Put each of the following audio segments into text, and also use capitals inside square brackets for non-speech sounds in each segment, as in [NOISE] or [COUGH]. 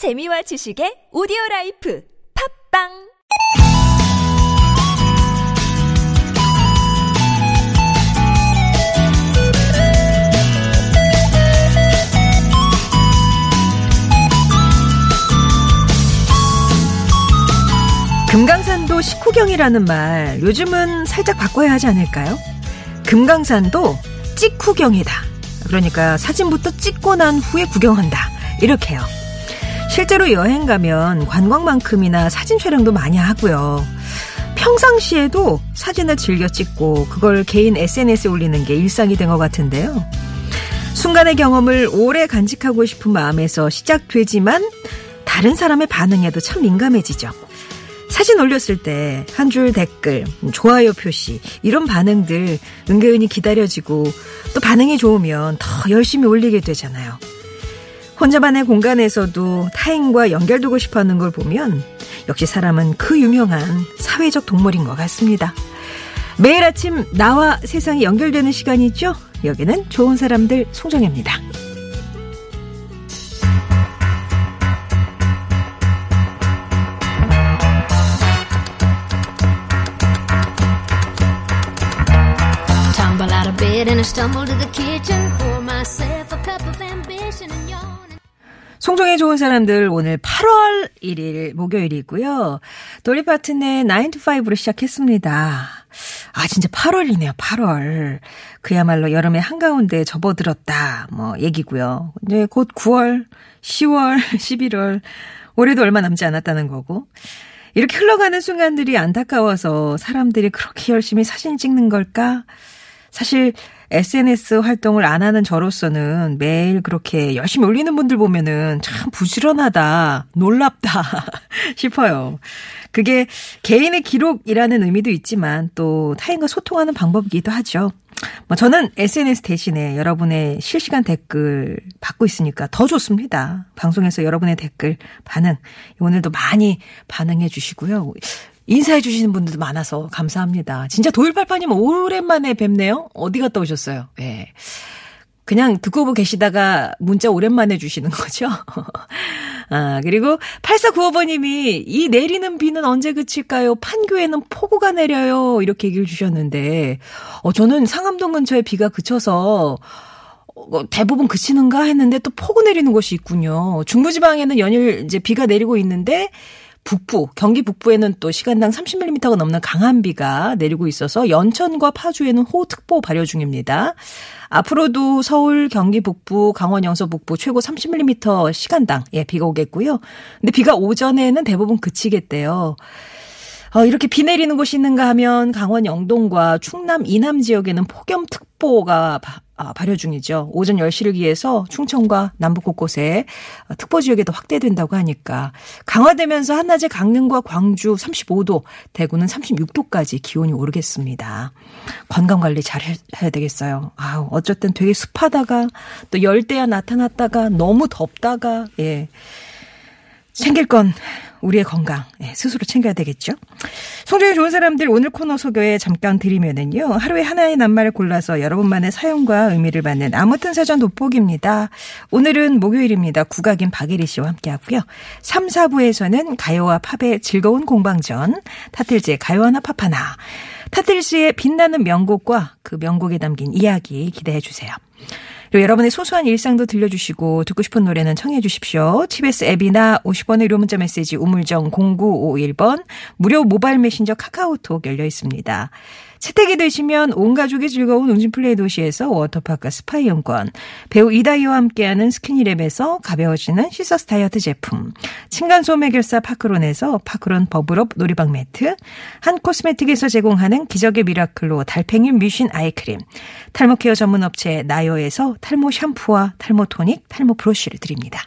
재미와 지식의 오디오 라이프 팟빵 금강산도 식후경이라는 말 요즘은 살짝 바꿔야 하지 않을까요? 금강산도 찍후경이다. 그러니까 사진부터 찍고 난 후에 구경한다. 이렇게요. 실제로 여행 가면 관광만큼이나 사진 촬영도 많이 하고요. 평상시에도 사진을 즐겨 찍고 그걸 개인 SNS에 올리는 게 일상이 된 것 같은데요. 순간의 경험을 오래 간직하고 싶은 마음에서 시작되지만 다른 사람의 반응에도 참 민감해지죠. 사진 올렸을 때 한 줄 댓글, 좋아요 표시 이런 반응들 은근히 기다려지고 또 반응이 좋으면 더 열심히 올리게 되잖아요. 혼자만의 공간에서도 타인과 연결되고 싶어 하는 걸 보면 역시 사람은 그 유명한 사회적 동물인 것 같습니다. 매일 아침 나와 세상이 연결되는 시간이죠. 여기는 좋은 사람들 송정혜입니다. 송정의 좋은 사람들 오늘 8월 1일 목요일이고요. 도리 파튼의 9 to 5로 시작했습니다. 아 진짜 8월이네요. 8월. 그야말로 여름의 한가운데 접어들었다. 뭐 얘기고요. 이제 곧 9월, 10월, 11월. 올해도 얼마 남지 않았다는 거고. 이렇게 흘러가는 순간들이 안타까워서 사람들이 그렇게 열심히 사진 찍는 걸까? 사실 SNS 활동을 안 하는 저로서는 매일 그렇게 열심히 올리는 분들 보면은 참 부지런하다, 놀랍다 [LAUGHS] 싶어요. 그게 개인의 기록이라는 의미도 있지만 또 타인과 소통하는 방법이기도 하죠. 뭐 저는 SNS 대신에 여러분의 실시간 댓글 받고 있으니까 더 좋습니다. 방송에서 여러분의 댓글 반응 오늘도 많이 반응해 주시고요. 인사해 주시는 분들도 많아서 감사합니다. 진짜 도일팔파님 오랜만에 뵙네요. 어디 갔다 오셨어요? 예. 네. 그냥 듣고 보고 계시다가 문자 오랜만에 주시는 거죠. [LAUGHS] 아, 그리고 8495번님이 이 내리는 비는 언제 그칠까요? 판교에는 폭우가 내려요. 이렇게 얘기를 주셨는데, 어, 저는 상암동 근처에 비가 그쳐서 어, 대부분 그치는가 했는데 또 폭우 내리는 곳이 있군요. 중부지방에는 연일 이제 비가 내리고 있는데, 북부, 경기 북부에는 또 시간당 30mm가 넘는 강한 비가 내리고 있어서 연천과 파주에는 호우특보 발효 중입니다. 앞으로도 서울, 경기 북부, 강원 영서 북부 최고 30mm 시간당 예, 비가 오겠고요. 근데 비가 오전에는 대부분 그치겠대요. 어, 이렇게 비 내리는 곳이 있는가 하면 강원 영동과 충남 이남 지역에는 폭염특보가 아, 발효 중이죠. 오전 10시를 기해서 충청과 남부 곳곳에 특보 지역에도 확대된다고 하니까 강화되면서 한낮에 강릉과 광주 35도, 대구는 36도까지 기온이 오르겠습니다. 건강 관리 잘 해야 되겠어요. 아, 어쨌든 되게 습하다가 또 열대야 나타났다가 너무 덥다가 예. 챙길 건 우리의 건강 예, 스스로 챙겨야 되겠죠. 성적이 좋은 사람들 오늘 코너 소개에 잠깐 드리면은요. 하루에 하나의 낱말을 골라서 여러분만의 사용과 의미를 받는 아무튼 사전 돋보기입니다. 오늘은 목요일입니다. 국악인 박예리 씨와 함께하고요. 3, 4부에서는 가요와 팝의 즐거운 공방전 타틀즈의 가요 하나 팝 하나 타틀즈의 빛나는 명곡과 그 명곡에 담긴 이야기 기대해 주세요. 그리고 여러분의 소소한 일상도 들려주시고 듣고 싶은 노래는 청해 주십시오. TBS 앱이나 50원의 유료 문자 메시지 우물정 0951번 무료 모바일 메신저 카카오톡 열려 있습니다. 채택이 되시면 온 가족이 즐거운 웅진플레이도시에서 워터파크 스파 이용권, 배우 이다희와 함께하는 스키니랩에서 가벼워지는 시서스 다이어트 제품, 층간소음 해결사 파크론에서 파크론 버블업 놀이방 매트, 한 코스메틱에서 제공하는 기적의 미라클로 달팽이 뮤신 아이크림, 탈모 케어 전문 업체 나요에서 탈모 샴푸와 탈모 토닉, 탈모 브러쉬를 드립니다.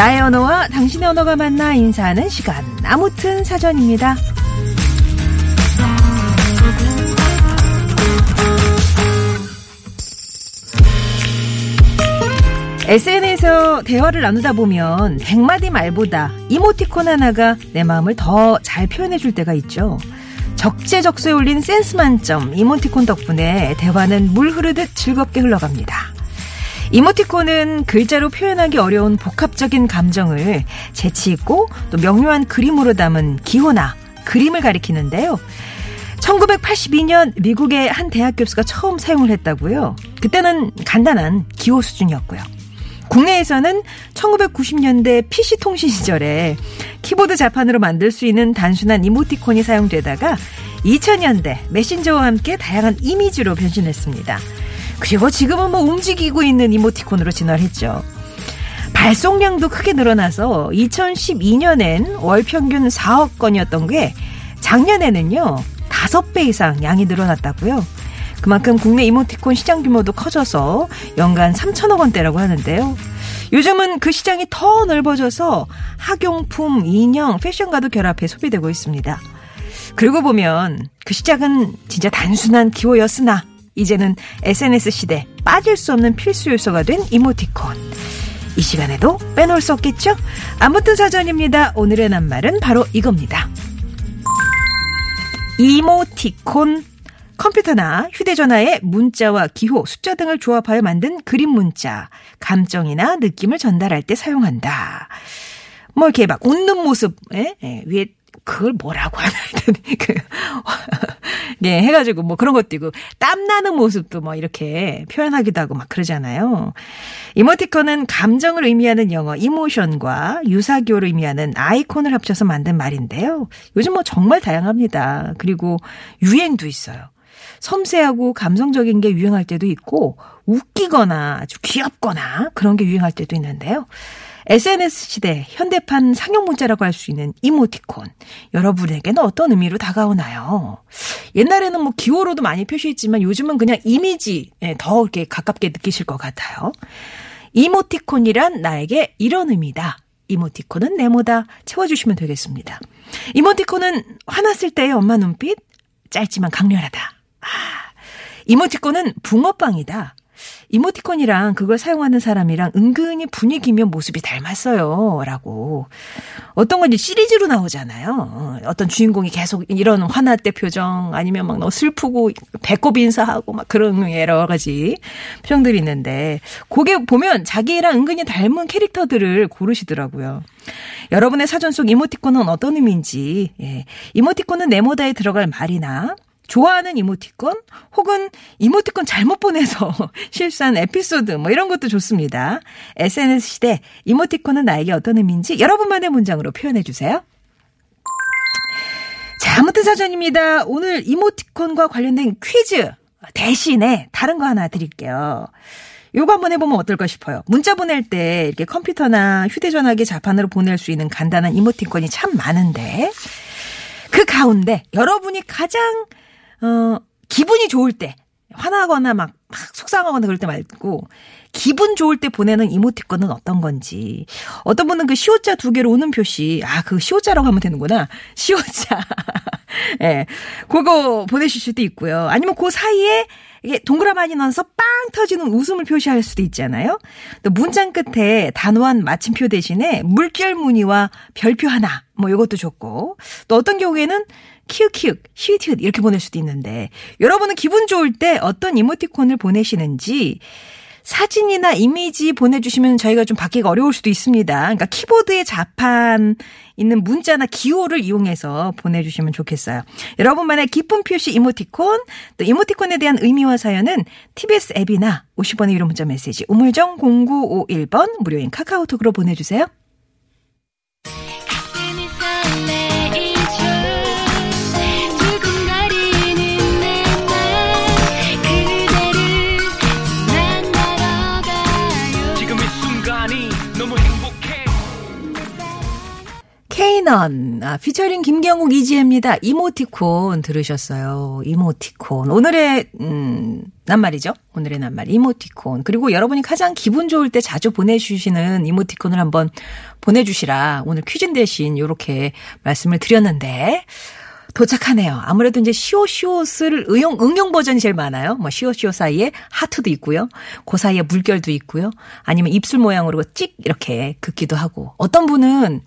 나의 언어와 당신의 언어가 만나 인사하는 시간. 아무튼 사전입니다. SNS에서 대화를 나누다 보면 100마디 말보다 이모티콘 하나가 내 마음을 더 잘 표현해 줄 때가 있죠. 적재적소에 올린 센스 만점 이모티콘 덕분에 대화는 물 흐르듯 즐겁게 흘러갑니다. 이모티콘은 글자로 표현하기 어려운 복합적인 감정을 재치있고 또 명료한 그림으로 담은 기호나 그림을 가리키는데요. 1982년 미국의 한 대학 교수가 처음 사용을 했다고요. 그때는 간단한 기호 수준이었고요. 국내에서는 1990년대 PC 통신 시절에 키보드 자판으로 만들 수 있는 단순한 이모티콘이 사용되다가 2000년대 메신저와 함께 다양한 이미지로 변신했습니다. 그리고 지금은 뭐 움직이고 있는 이모티콘으로 진화했죠. 발송량도 크게 늘어나서 2012년엔 월 평균 4억 건이었던 게 작년에는요 5배 이상 양이 늘어났다고요. 그만큼 국내 이모티콘 시장 규모도 커져서 연간 3천억 원대라고 하는데요. 요즘은 그 시장이 더 넓어져서 학용품, 인형, 패션과도 결합해 소비되고 있습니다. 그리고 보면 그 시작은 진짜 단순한 기호였으나 이제는 SNS 시대 빠질 수 없는 필수 요소가 된 이모티콘. 이 시간에도 빼놓을 수 없겠죠? 아무튼 사전입니다. 오늘의 낱말은 바로 이겁니다. 이모티콘 컴퓨터나 휴대전화에 문자와 기호, 숫자 등을 조합하여 만든 그림 문자, 감정이나 느낌을 전달할 때 사용한다. 뭐 이렇게 막 웃는 모습, 에? 에, 위에 그걸 뭐라고 하나 했더니 [LAUGHS] 그 예, 해가지고 뭐 그런 것도 있고 땀 나는 모습도 뭐 이렇게 표현하기도 하고 막 그러잖아요. 이모티콘은 감정을 의미하는 영어 이모션과 유사기호를 의미하는 아이콘을 합쳐서 만든 말인데요. 요즘 뭐 정말 다양합니다. 그리고 유행도 있어요. 섬세하고 감성적인 게 유행할 때도 있고 웃기거나 아주 귀엽거나 그런 게 유행할 때도 있는데요. SNS 시대 현대판 상용 문자라고 할 수 있는 이모티콘. 여러분에게는 어떤 의미로 다가오나요? 옛날에는 뭐 기호로도 많이 표시했지만 요즘은 그냥 이미지 예, 더 이렇게 가깝게 느끼실 것 같아요. 이모티콘이란 나에게 이런 의미다. 이모티콘은 네모다. 채워주시면 되겠습니다. 이모티콘은 화났을 때의 엄마 눈빛? 짧지만 강렬하다. 아, 이모티콘은 붕어빵이다. 이모티콘이랑 그걸 사용하는 사람이랑 은근히 분위기며 모습이 닮았어요. 라고. 어떤 건 이제 시리즈로 나오잖아요. 어떤 주인공이 계속 이런 화날 때 표정 아니면 막 너무 슬프고 배꼽 인사하고 막 그런 여러 가지 표정들이 있는데 그게 보면 자기랑 은근히 닮은 캐릭터들을 고르시더라고요. 여러분의 사전 속 이모티콘은 어떤 의미인지, 예. 이모티콘은 네모다에 들어갈 말이나 좋아하는 이모티콘 혹은 이모티콘 잘못 보내서 [LAUGHS] 실수한 에피소드 뭐 이런 것도 좋습니다. SNS 시대 이모티콘은 나에게 어떤 의미인지 여러분만의 문장으로 표현해 주세요. 자, 아무튼 사전입니다. 오늘 이모티콘과 관련된 퀴즈 대신에 다른 거 하나 드릴게요. 요거 한번 해보면 어떨까 싶어요. 문자 보낼 때 이렇게 컴퓨터나 휴대전화기 자판으로 보낼 수 있는 간단한 이모티콘이 참 많은데 그 가운데 여러분이 가장 어, 기분이 좋을 때, 화나거나 막, 막 속상하거나 그럴 때 말고, 기분 좋을 때 보내는 이모티콘은 어떤 건지. 어떤 분은 그 시오자 두 개로 오는 표시, 아, 그 시오자라고 하면 되는구나. [LAUGHS] 시오자. [LAUGHS] 예. 네, 그거 보내실 수도 있고요. 아니면 그 사이에 이게 동그라미 넣어서 빵 터지는 웃음을 표시할 수도 있잖아요. 또 문장 끝에 단호한 마침표 대신에 물결 무늬와 별표 하나, 뭐 이것도 좋고. 또 어떤 경우에는 키읔키읔, 히읗히읗 이렇게 보낼 수도 있는데 여러분은 기분 좋을 때 어떤 이모티콘을 보내시는지 사진이나 이미지 보내주시면 저희가 좀 받기가 어려울 수도 있습니다. 그러니까 키보드에 자판 있는 문자나 기호를 이용해서 보내주시면 좋겠어요. 여러분만의 기쁜 표시 이모티콘, 또 이모티콘에 대한 의미와 사연은 TBS 앱이나 50번의 유료 문자 메시지 우물정 0951번 무료인 카카오톡으로 보내주세요. 케이넌, 아, 피처링 김경욱 이지혜입니다. 이모티콘 들으셨어요. 이모티콘. 오늘의, 음, 낱말이죠. 오늘의 낱말. 이모티콘. 그리고 여러분이 가장 기분 좋을 때 자주 보내주시는 이모티콘을 한번 보내주시라. 오늘 퀴즈 대신 이렇게 말씀을 드렸는데, 도착하네요. 아무래도 이제 시오시오스를 응용, 응용 버전이 제일 많아요. 뭐 시오시오 사이에 하트도 있고요. 그 사이에 물결도 있고요. 아니면 입술 모양으로 찍 이렇게 긋기도 하고. 어떤 분은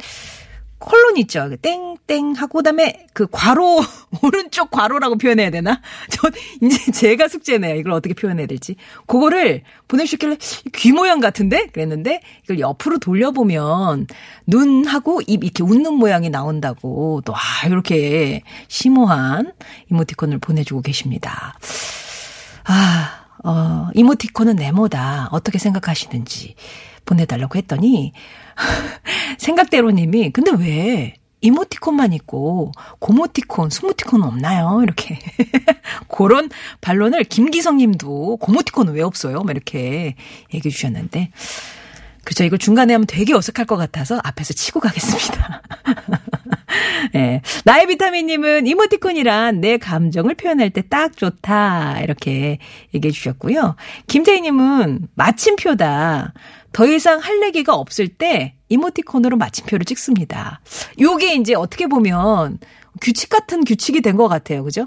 콜론 있죠. 그 땡땡 하고 그다음에 그 괄호 [LAUGHS] 오른쪽 괄호라고 표현해야 되나? [LAUGHS] 저 이제 제가 숙제네요. 이걸 어떻게 표현해야 될지. 그거를 보내주셨길래 귀 모양 같은데 그랬는데 이걸 옆으로 돌려보면 눈하고 입 이렇게 웃는 모양이 나온다고 또 아, 이렇게 심오한 이모티콘을 보내주고 계십니다. 아, 어, 이모티콘은 네모다. 어떻게 생각하시는지 보내달라고 했더니 생각대로님이 근데 왜 이모티콘만 있고 고모티콘, 스모티콘 없나요? 이렇게 [LAUGHS] 그런 반론을 김기성님도 고모티콘은 왜 없어요? 막 이렇게 얘기해 주셨는데 그렇죠. 이걸 중간에 하면 되게 어색할 것 같아서 앞에서 치고 가겠습니다. [LAUGHS] 예. 네. 나의 비타민님은 이모티콘이란 내 감정을 표현할 때 딱 좋다. 이렇게 얘기해 주셨고요. 김태희님은 마침표다. 더 이상 할 얘기가 없을 때 이모티콘으로 마침표를 찍습니다. 요게 이제 어떻게 보면 규칙 같은 규칙이 된 것 같아요. 그죠?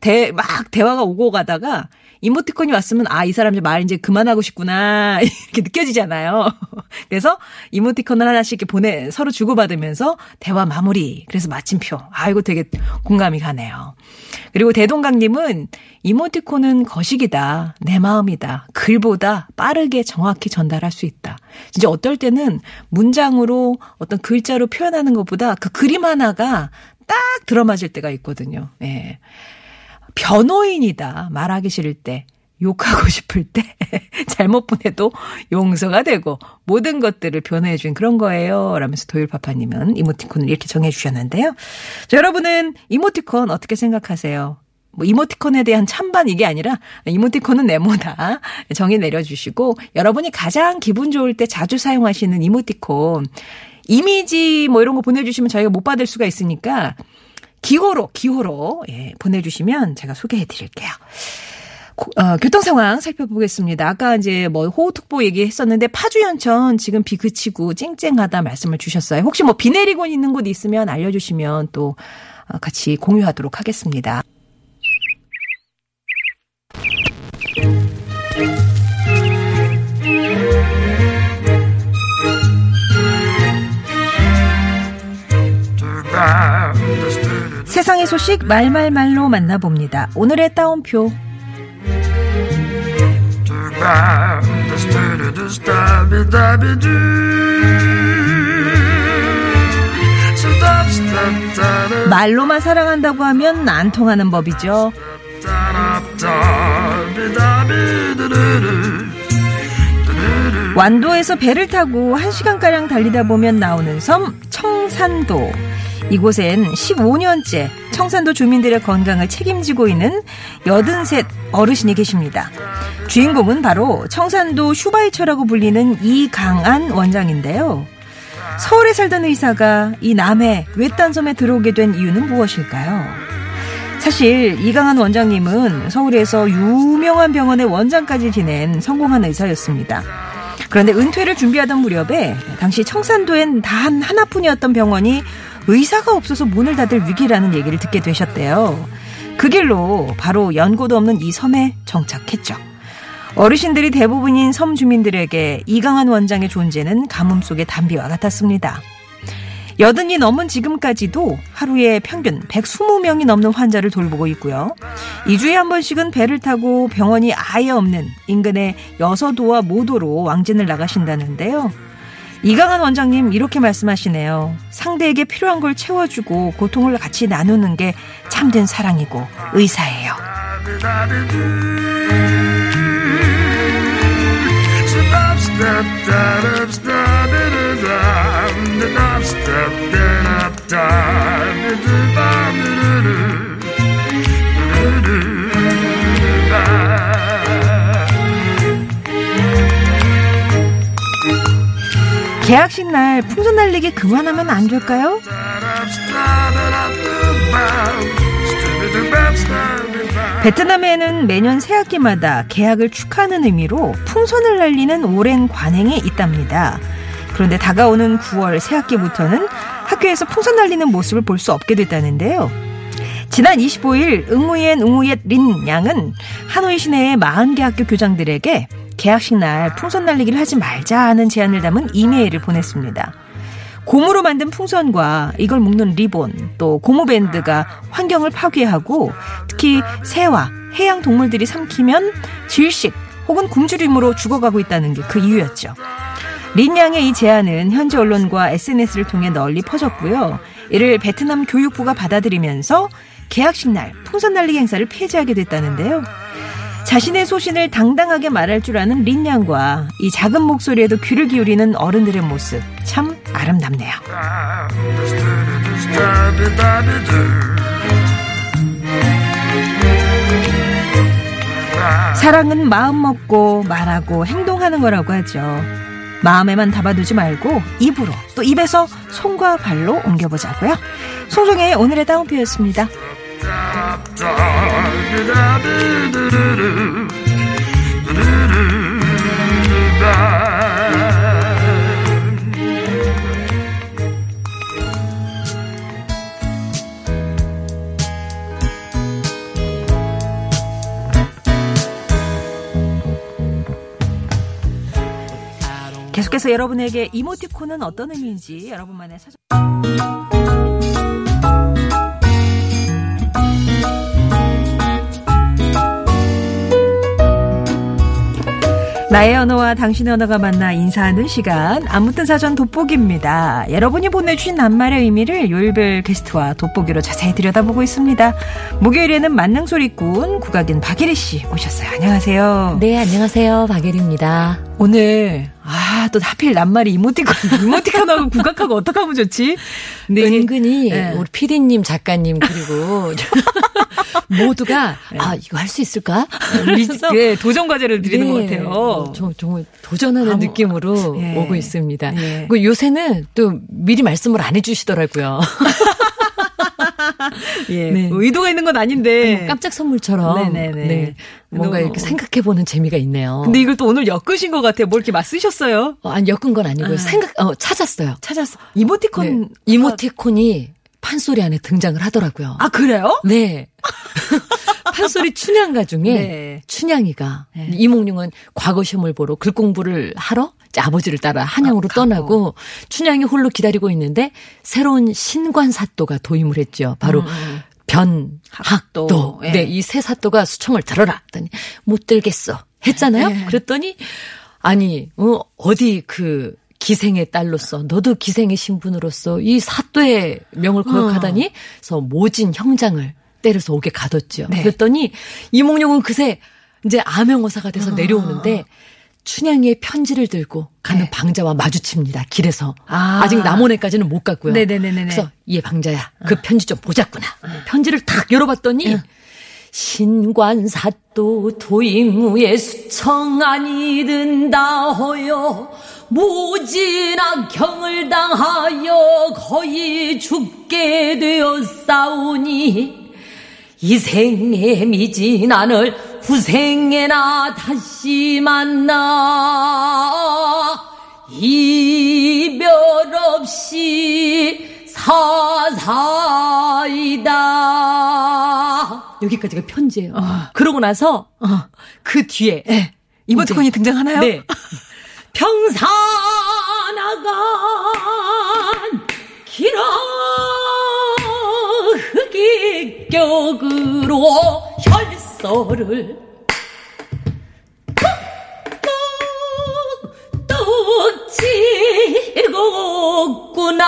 대, 막 대화가 오고 가다가 이모티콘이 왔으면 아, 이 사람 이제 말 이제 그만하고 싶구나. [LAUGHS] 이렇게 느껴지잖아요. [LAUGHS] 그래서 이모티콘을 하나씩 이렇게 보내, 서로 주고받으면서 대화 마무리. 그래서 마침표. 아, 이거 되게 공감이 가네요. 그리고 대동강님은 이모티콘은 거식이다. 내 마음이다. 글보다 빠르게 정확히 전달할 수 있다. 진짜 어떨 때는 문장으로 어떤 글자로 표현하는 것보다 그 그림 하나가 딱 들어맞을 때가 있거든요. 예. 변호인이다. 말하기 싫을 때. 욕하고 싶을 때 [LAUGHS] 잘못 보내도 용서가 되고 모든 것들을 변호해준 그런 거예요. 라면서 도일파파님은 이모티콘을 이렇게 정해주셨는데요. 자, 여러분은 이모티콘 어떻게 생각하세요? 뭐 이모티콘에 대한 찬반 이게 아니라 이모티콘은 네모다 정의 내려주시고 여러분이 가장 기분 좋을 때 자주 사용하시는 이모티콘 이미지 뭐 이런 거 보내주시면 저희가 못 받을 수가 있으니까 기호로 기호로 예, 보내주시면 제가 소개해 드릴게요. 어, 교통 상황 살펴보겠습니다. 아까 이제 뭐 호우특보 얘기했었는데 파주 연천 지금 비 그치고 쨍쨍하다 말씀을 주셨어요. 혹시 뭐 비 내리고 있는 곳 있으면 알려주시면 또 어, 같이 공유하도록 하겠습니다. 세상의 소식 말말말로 만나봅니다. 오늘의 따옴표. 말로만 사랑한다고 하면 안 통하는 법이죠. 완도에서 배를 타고 1시간가량 달리다 보면 나오는 섬 청산도. 이곳엔 15년째 청산도 주민들의 건강을 책임지고 있는 83 어르신이 계십니다. 주인공은 바로 청산도 슈바이처라고 불리는 이강안 원장인데요. 서울에 살던 의사가 이 남해 외딴 섬에 들어오게 된 이유는 무엇일까요? 사실 이강한 원장님은 서울에서 유명한 병원의 원장까지 지낸 성공한 의사였습니다. 그런데 은퇴를 준비하던 무렵에 당시 청산도엔 단 하나뿐이었던 병원이 의사가 없어서 문을 닫을 위기라는 얘기를 듣게 되셨대요. 그 길로 바로 연고도 없는 이 섬에 정착했죠. 어르신들이 대부분인 섬 주민들에게 이강한 원장의 존재는 가뭄 속의 담비와 같았습니다. 여든이 넘은 지금까지도 하루에 평균 120명이 넘는 환자를 돌보고 있고요. 2주에 한 번씩은 배를 타고 병원이 아예 없는 인근의 여서도와 모도로 왕진을 나가신다는데요. 이강한 원장님 이렇게 말씀하시네요. 상대에게 필요한 걸 채워주고 고통을 같이 나누는 게 참된 사랑이고 의사예요. 개학식 날 풍선 날리기 그만하면 안 될까요? 베트남에는 매년 새학기마다 개학을 축하하는 의미로 풍선을 날리는 오랜 관행이 있답니다. 그런데 다가오는 9월 새학기부터는 학교에서 풍선 날리는 모습을 볼 수 없게 됐다는데요. 지난 25일 응우옌 응우옌 린 양은 하노이 시내의 40개 학교 교장들에게 개학식 날 풍선 날리기를 하지 말자 하는 제안을 담은 이메일을 보냈습니다. 고무로 만든 풍선과 이걸 묶는 리본, 또 고무밴드가 환경을 파괴하고 특히 새와 해양 동물들이 삼키면 질식 혹은 굶주림으로 죽어가고 있다는 게 그 이유였죠. 린양의 이 제안은 현지 언론과 SNS를 통해 널리 퍼졌고요. 이를 베트남 교육부가 받아들이면서 개학식 날 풍선 날리기 행사를 폐지하게 됐다는데요. 자신의 소신을 당당하게 말할 줄 아는 린양과 이 작은 목소리에도 귀를 기울이는 어른들의 모습 참 아름답네요. 사랑은 마음 먹고 말하고 행동하는 거라고 하죠. 마음에만 담아두지 말고 입으로 또 입에서 손과 발로 옮겨보자고요. 송송의 오늘의 다운표였습니다. 계속해서 여러분에게 이모티콘은 어떤 의미인지 여러분만의 사전. 나의 언어와 당신의 언어가 만나 인사하는 시간 아무튼 사전 돋보기입니다. 여러분이 보내주신 낱말의 의미를 요일별 게스트와 돋보기로 자세히 들여다보고 있습니다. 목요일에는 만능 소리꾼 국악인 박예리 씨 오셨어요. 안녕하세요. 네, 안녕하세요. 박예리입니다. 오늘 아 또 하필 낱말이 이모티콘 [LAUGHS] 이모티콘하고 국악하고 어떻게 하면 좋지? 근데 은근히 네. 우리 피디님, 작가님 그리고 [LAUGHS] 모두가 아 이거 할 수 있을까? 미, 예, 도전 과제를 드리는 것 같아요. 어, 정- 정말 도전하는 아무- 느낌으로 예. 오고 있습니다. 요새는 또 미리 말씀을 안 해주시더라고요. [LAUGHS] [LAUGHS] 예, 네. 뭐 의도가 있는 건 아닌데. 뭐 깜짝 선물처럼 네네네. 네, 뭔가 너무- 이렇게 생각해보는 재미가 있네요. 근데 이걸 또 오늘 엮으신 것 같아요. 뭐 이렇게 막 쓰셨어요? 어, 아니 엮은 건 아니고요. 아. 생각 어, 찾았어요. 찾았어. 이모티콘. 네. 이모티콘이 판소리 안에 등장을 하더라고요. 아, 그래요? 네. [LAUGHS] 판소리 춘향가 중에 네. 춘향이가 네. 이몽룡은 과거 시험을 보러 글 공부를 하러 아버지를 따라 한양으로 아, 떠나고 춘향이 홀로 기다리고 있는데 새로운 신관사또가 도임을 했죠. 바로 변학도. 학도. 예. 네, 이새 사또가 수청을 들어라. 했더니 못 들겠어. 했잖아요. 예. 그랬더니 아니 어, 어디 그 기생의 딸로서 너도 기생의 신분으로서 이 사또의 명을 거역하다니 그래서 모진 형장을 때려서 옥에 가뒀죠. 네. 그랬더니 이몽룡은 그새 이제 암행어사가 돼서 내려오는데 춘향이의 편지를 들고 가는 네. 방자와 마주칩니다. 길에서 아. 아. 직 남원에까지는 못 갔고요. 네네네네네. 그래서 얘 방자야 그 편지 좀 보자꾸나. 편지를 탁 열어봤더니 신관사또 도임무에 수청안이 든다 허여 모진악 경을 당하여 거의 죽게 되었사오니 이 생에 미진한을 후생에나 다시 만나 이별 없이 사사이다. 여기까지가 편지예요. 그러고 나서 그 뒤에 이모티콘이 이제- 등장하나요? 네. 평사나간 길어 흑익격으로 혈서를 뚝뚝 찍었구나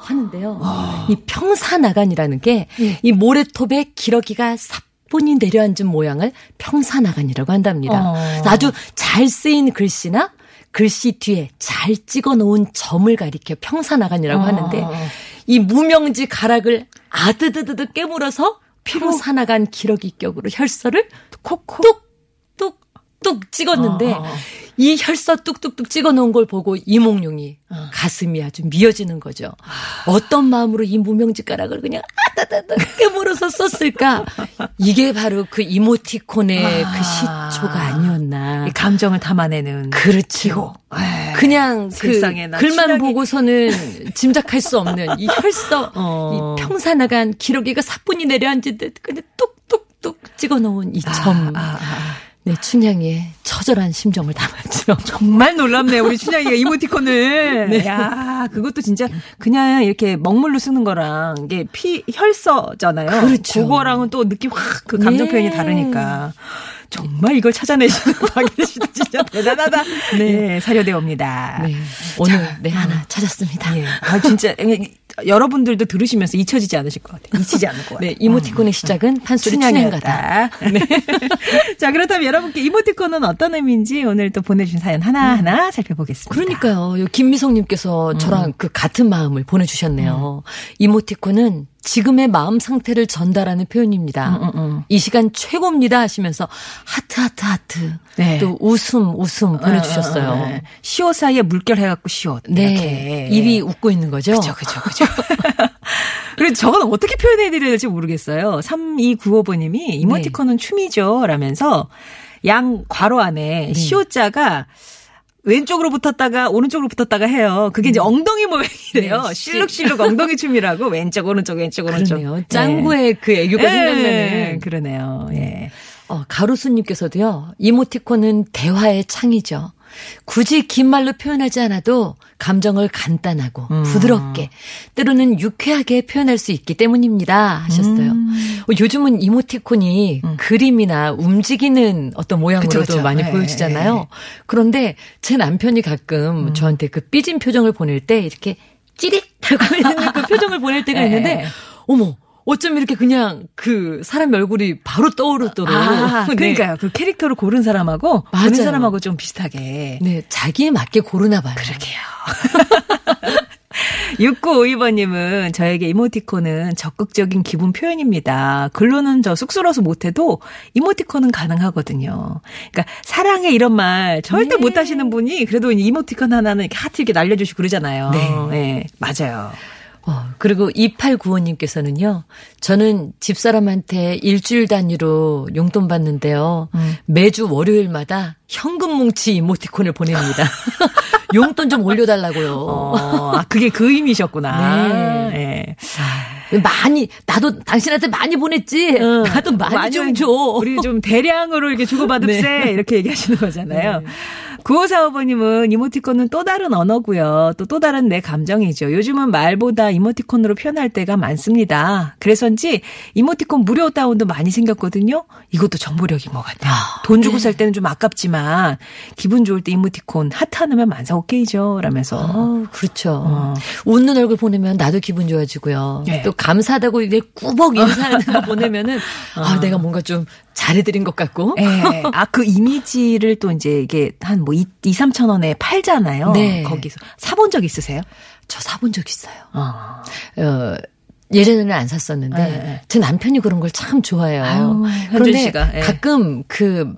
하는데요. 이 평사나간이라는 게이 모래톱에 기러기가 사뿐히 내려앉은 모양을 평사나간이라고 한답니다. 어. 아주 잘 쓰인 글씨나 글씨 뒤에 잘 찍어 놓은 점을 가리켜 평사나간이라고 어. 하는데 이 무명지 가락을 아드드드드 깨물어서 평사나간 기러기 격으로 혈서를 콕콕 뚝뚝뚝 찍었는데 어. 이 혈서 뚝뚝뚝 찍어 놓은 걸 보고 이몽룡이 가슴이 아주 미어지는 거죠. 어떤 마음으로 이 무명지 가락을 그냥 아다다다 깨물어서 썼을까? 이게 바로 그 이모티콘의 아. 그 시초가 이 감정을 담아내는. 그렇죠. 에이, 그냥 그 글만 취향이- 보고서는 짐작할 수 없는 이 혈서, [LAUGHS] 어. 이 평사 나간 기러기가 사뿐히 내려앉은 듯 그냥 뚝뚝뚝 찍어 놓은 이 점. 아, 아, 아. 네, 춘향의 첫 처절한 심정을 담았죠. [LAUGHS] 정말 놀랍네요. 우리 춘향이가 이모티콘을. 야, 그것도 진짜 그냥 이렇게 먹물로 쓰는 거랑 이게 피 혈서잖아요. 그렇죠. 그거랑은 또 느낌 확 그 감정 네. 표현이 다르니까. 정말 이걸 찾아내시는 [LAUGHS] 씨도 진짜 대단하다. 네, 사료돼 옵니다. 네. 오늘 네 하나 찾았습니다. 예. 아, 진짜 여러분들도 들으시면서 잊혀지지 않으실 것 같아요. 잊히지 않을 것 같아요. 네, 이모티콘의 시작은 판소리 춘향가다. 춘향이었다. 네. [LAUGHS] 자, 그렇다면 여러분께 이모티콘은 어떤 의미인지 오늘 또 보내주신 사연 하나하나 살펴보겠습니다. 그러니까요. 요 김미성님께서 저랑 그 같은 마음을 보내주셨네요. 이모티콘은 지금의 마음 상태를 전달하는 표현입니다. 이 시간 최고입니다 하시면서 하트 하트 하트 네. 또 웃음 웃음 보내주셨어요. 네. 시옷 사이에 물결 해갖고 시옷. 네, 이렇게. 입이 웃고 있는 거죠. 그죠, 그죠, 그죠. 그래서 저건 어떻게 표현해드려야 될지 모르겠어요. 3295번님이 이모티콘은 춤이죠. 라면서 양 괄호 안에 시옷자가 왼쪽으로 붙었다가 오른쪽으로 붙었다가 해요. 그게 이제 엉덩이 모양이래요. 네, 실룩실룩 엉덩이 춤이라고 왼쪽 오른쪽 왼쪽 오른쪽. 그러네요. 짱구의 그 애교가 예, 생각나는. 그러네요. 예. 어, 가로수님께서도요, 이모티콘은 대화의 창이죠. 굳이 긴 말로 표현하지 않아도 감정을 간단하고 부드럽게 때로는 유쾌하게 표현할 수 있기 때문입니다 하셨어요. 어, 요즘은 이모티콘이 그림이나 움직이는 어떤 모양으로도 그쵸, 그쵸. 많이 예, 보여지잖아요. 그런데 제 남편이 가끔 저한테 그 삐진 표정을 보낼 때 이렇게 찌릿하고 [LAUGHS] 있는 그 표정을 보낼 때가 예. 있는데 어머 어쩜 이렇게 그냥 그 사람 얼굴이 바로 떠오르도록 아, 네. 그러니까요. 그 캐릭터를 고른 사람하고 맞아요. 보는 사람하고 좀 비슷하게. 네, 자기에 맞게 고르나 봐요. 그러게요. [LAUGHS] 6952번님은 저에게 이모티콘은 적극적인 기분 표현입니다. 글로는 저 쑥스러워서 못해도 이모티콘은 가능하거든요. 그러니까 사랑해 이런 말 절대 네. 못하시는 분이 그래도 이모티콘 하나는 이렇게 하트 이렇게 날려주시고 그러잖아요. 네. 네, 맞아요. 어, 그리고 2895님께서는요, 저는 집사람한테 일주일 단위로 용돈 받는데요, 음. 매주 월요일마다 현금 뭉치 이모티콘을 보냅니다. [LAUGHS] 용돈 좀 올려달라고요. 어, 아, 그게 그 의미셨구나. 네. 네. 많이, 나도 당신한테 많이 보냈지? 응. 나도 많이 좀 줘. 우리 좀 대량으로 이렇게 주고받읍세. [LAUGHS] 네. 이렇게 얘기하시는 거잖아요. 9545번님은 이모티콘은 또 다른 언어고요. 또또 다른 내 감정이죠. 요즘은 말보다 이모티콘으로 표현할 때가 많습니다. 그래서인지 이모티콘 무료 다운도 많이 생겼거든요. 이것도 정보력인 것 같아요. 돈 주고 살 때는 좀 아깝지만 기분 좋을 때 이모티콘 하트 하나면 만사 오케이죠. 라면서. 어, 그렇죠. 어. 웃는 얼굴 보내면 나도 기분 좋아지고요. 네. 또 감사하다고 이제 꾸벅 인사하는 거 [LAUGHS] 보내면은 아, 내가 뭔가 좀 잘해드린 것 같고. 예. [LAUGHS] 아, 그 이미지를 또 이제 이게 한뭐 2, 2, 3천 원에 팔잖아요. 네. 거기서. 사본 적 있으세요? 저 사본 적 있어요. 어. 어, 예전에는 안 샀었는데 네, 네. 제 남편이 그런 걸 참 좋아해요. 아유, 그런데 씨가, 예. 가끔 그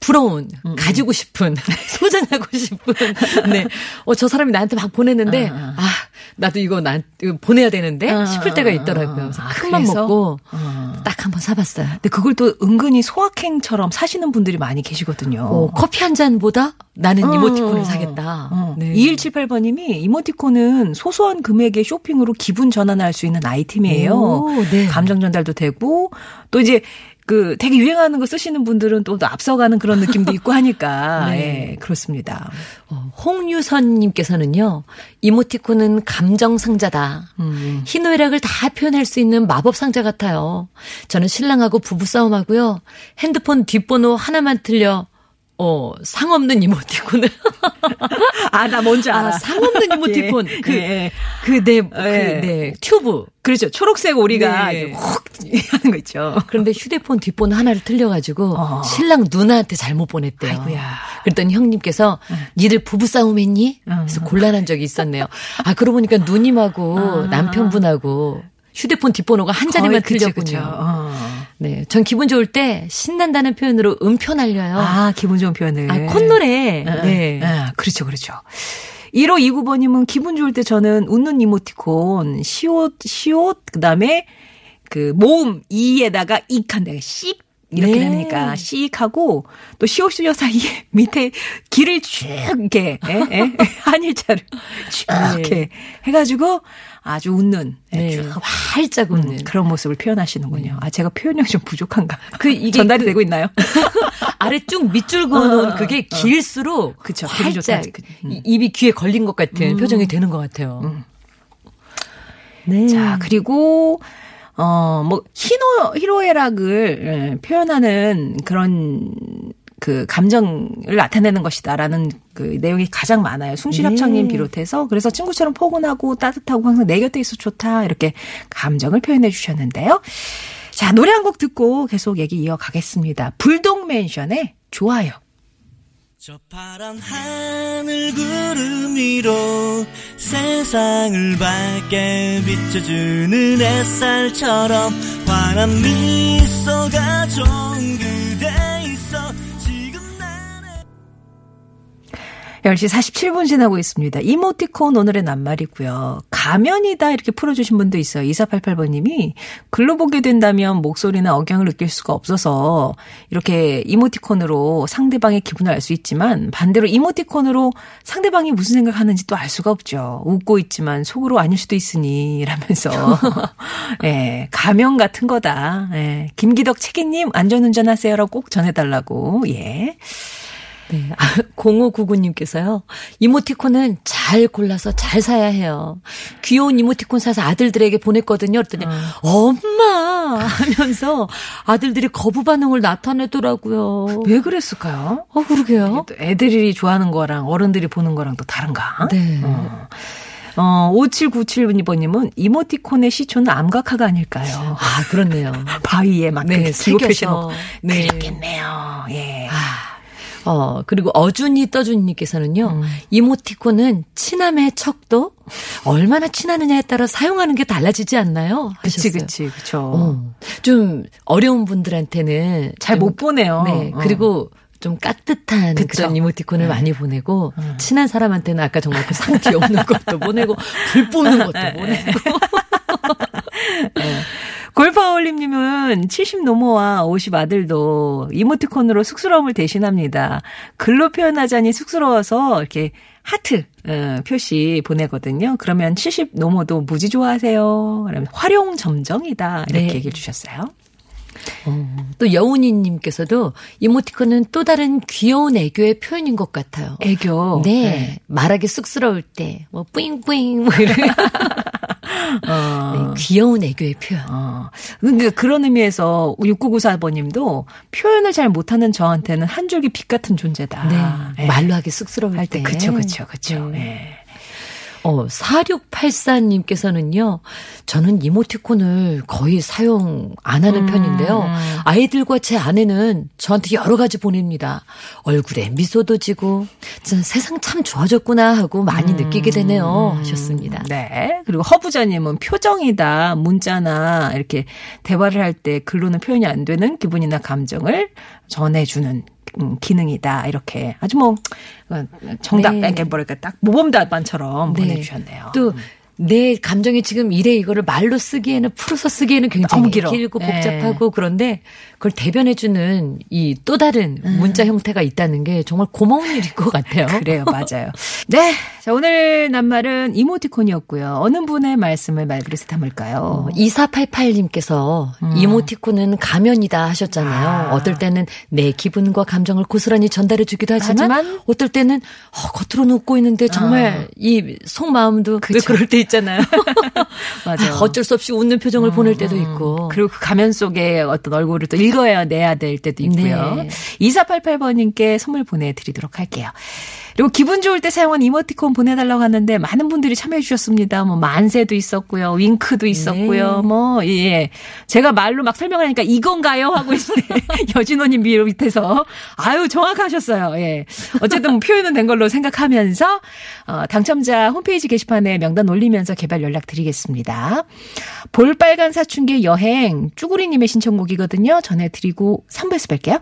부러운, 음, 가지고 싶은, [LAUGHS] 소장하고 싶은, 네. 어, 저 사람이 나한테 막 보냈는데, 어, 어. 아, 나도 이거 나, 이거 보내야 되는데? 어, 싶을 때가 어, 있더라고요. 어. 그래서 아, 큰맘 그래서? 먹고, 어. 딱 한번 사봤어요. 근데 그걸 또 은근히 소확행처럼 사시는 분들이 많이 계시거든요. 어, 커피 한 잔보다 나는 어, 이모티콘을 어, 사겠다. 어. 네. 2178번님이 이모티콘은 소소한 금액의 쇼핑으로 기분 전환할 수 있는 아이템이에요. 오, 네. 감정 전달도 되고 또 이제 그 되게 유행하는 거 쓰시는 분들은 또 앞서가는 그런 느낌도 있고 하니까 [LAUGHS] 네. 예, 그렇습니다. 어, 홍유선님께서는요, 이모티콘은 감정 상자다. 음. 희노애락을 다 표현할 수 있는 마법 상자 같아요. 저는 신랑하고 부부 싸움 하고요. 핸드폰 뒷번호 하나만 틀려, 어, 상 없는 이모티콘을. [LAUGHS] 아, 나 뭔지 알아. 아, 상 없는 이모티콘. [LAUGHS] 예, 그, 예. 그, 네, 그, 예. 네, 튜브. 그렇죠. 초록색 오리가 네. 훅 [LAUGHS] 하는 거 있죠. 그런데 휴대폰 뒷번호 하나를 틀려가지고 어. 신랑 누나한테 잘못 보냈대요. 아이고야. 그랬더니 형님께서 니들 부부싸움 했니? 그래서 곤란한 적이 있었네요. 아, 그러고 보니까 누님하고 아. 남편분하고 휴대폰 뒷번호가 한 자리만 틀렸군요. 어. 네. 전 기분 좋을 때 신난다는 표현으로 음표 날려요. 아, 기분 좋은 표현을. 아, 콧노래. 네. 네. 그렇죠, 그렇죠. 1529번님은 기분 좋을 때 저는 웃는 이모티콘, 시옷, 시옷, 그 다음에 그 모음, 이에다가 익한데, 씹, 이렇게 네. 되니까 씩하고 또 시오시오 사이에 [LAUGHS] 밑에 길을 쭉 이렇게 예, 예, [LAUGHS] 한일자를 쭉 네. 이렇게 해가지고 아주 웃는 예, 네. 쭉 활짝 웃는. 음, 그런 모습을 표현하시는군요. 아 제가 표현력이 좀 부족한가? 그 [LAUGHS] 이게 전달이 그- 되고 있나요? 아래 쭉 밑줄 그어놓은 그게 길수록 그쵸, 활짝. 음. 이- 입이 귀에 걸린 것 같은 표정이 되는 것 같아요. 네. 자, 그리고, 어, 뭐, 희노, 희로애락을 예, 표현하는 그런 그 감정을 나타내는 것이다라는 그 내용이 가장 많아요. 숭실합창님 네. 비롯해서. 그래서 친구처럼 포근하고 따뜻하고 항상 내 곁에 있어 좋다. 이렇게 감정을 표현해 주셨는데요. 자, 노래 한 곡 듣고 계속 얘기 이어가겠습니다. 불독 맨션의 좋아요. 저 파란 하늘 구름 위로 세상을 밝게 비춰주는 햇살처럼 환한 미소가 좋은 그대 10시 47분 지나고 있습니다. 이모티콘 오늘의 낱말이고요. 가면이다 이렇게 풀어주신 분도 있어요. 2488번님이 글로 보게 된다면 목소리나 억양을 느낄 수가 없어서 이렇게 이모티콘으로 상대방의 기분을 알 수 있지만 반대로 이모티콘으로 상대방이 무슨 생각하는지 또 알 수가 없죠. 웃고 있지만 속으로 아닐 수도 있으니 라면서 [LAUGHS] 예, 가면 같은 거다. 예, 김기덕 책임님 안전운전하세요라고 꼭 전해달라고 예. 네. [LAUGHS] 아, 0599님께서요. 이모티콘은 잘 골라서 잘 사야 해요. 귀여운 이모티콘 사서 아들들에게 보냈거든요. 그랬더니 엄마 하면서 아들들이 거부 반응을 나타내더라고요. 왜 그랬을까요? 어, 그러게요. 또 애들이 좋아하는 거랑 어른들이 보는 거랑 또 다른가? 네. 어, 어 5797번님은 이모티콘의 시초는 암각화가 아닐까요? 아, 그렇네요. [LAUGHS] 바위에 막 네, 새겨서. 네. 그랬겠네요. 예. 아, 어, 그리고 어준이 떠준님께서는요, 음. 이모티콘은 친함의 척도 얼마나 친하느냐에 따라 사용하는 게 달라지지 않나요? 그치, 하셨어요. 그치, 그쵸. 어, 좀 어려운 분들한테는 잘좀못 보내요. 네, 어. 그리고 좀 깍듯한 그쵸. 네. 그런 이모티콘을 많이 보내고 친한 사람한테는 아까 정말 그 상티 없는 [LAUGHS] 것도 보내고 불 뿜는 것도 네. 보내고 골파올림님은 70 노모와 50 아들도 이모티콘으로 쑥스러움을 대신합니다. 글로 표현하자니 쑥스러워서 이렇게 하트 어, 표시 보내거든요. 그러면 70 노모도 무지 좋아하세요. 그러면 활용 점정이다 이렇게 네. 얘기해 주셨어요. 또 여운이님께서도 이모티콘은 또 다른 귀여운 애교의 표현인 것 같아요. 애교. 네, 말하기 쑥스러울 때 뭐 뿌잉뿌잉 뭐 이런 [LAUGHS] 어. 네, 귀여운 애교의 표현. 어. 그러니까 그런 의미에서 6994번님도 표현을 잘 못하는 저한테는 한 줄기 빛 같은 존재다. 네, 예. 말로 하기 쑥스러울 할때 때. 그쵸 그쵸 그쵸. 네. 예. 어, 4684님께서는요, 저는 이모티콘을 거의 사용 안 하는 편인데요. 아이들과 제 아내는 저한테 여러 가지 보냅니다. 얼굴에 미소도 지고, 진짜 세상 참 좋아졌구나 하고 많이 느끼게 되네요. 하셨습니다. 네. 그리고 허부자님은 표정이다, 문자나 이렇게 대화를 할 때 글로는 표현이 안 되는 기분이나 감정을 전해주는 음, 기능이다. 이렇게 아주 뭐 어, 정답, 네. 이렇게 뭐랄까 딱 모범답안처럼 보내주셨네요. 또, 내 감정이 지금 이래 이거를 말로 쓰기에는 풀어서 쓰기에는 굉장히. 길고 네. 복잡하고 그런데 그걸 대변해주는 이 또 다른 문자 형태가 있다는 게 정말 고마운 [LAUGHS] 일인 것 같아요. [LAUGHS] 그래요, 맞아요. [LAUGHS] 네. 자, 오늘 낱말은 이모티콘이었고요. 어느 분의 말씀을 말그릇에 담을까요? 2488님께서 이모티콘은 가면이다 하셨잖아요. 아. 어떨 때는 내 기분과 감정을 고스란히 전달해 주기도 하지만, 하지만 어떨 때는 어, 겉으로는 웃고 있는데 정말 이 속마음도 왜 아. 그쵸. 그럴 때 있잖아요. 맞아요. 아, 어쩔 수 없이 웃는 표정을 보낼 때도 있고. 그리고 그 가면 속에 어떤 얼굴을 또 읽어야 내야 될 때도 있고요. 네. 2488번님께 선물 보내드리도록 할게요. 그리고 기분 좋을 때 사용한 이모티콘 보내달라고 하는데 많은 분들이 참여해 주셨습니다. 뭐 만세도 있었고요. 윙크도 있었고요. 네. 뭐, 예. 제가 말로 막 설명하니까 이건가요? 하고 있는데 [LAUGHS] 여진호님 밑에서 아유, 정확하셨어요. 예. 어쨌든 뭐 표현은 된 걸로 생각하면서 어, 당첨자 홈페이지 게시판에 명단 올리면서 개발 연락 드리겠습니다. 볼빨간 사춘기 여행 쭈구리님의 신청곡이거든요. 전해드리고 3부에서 뵐게요.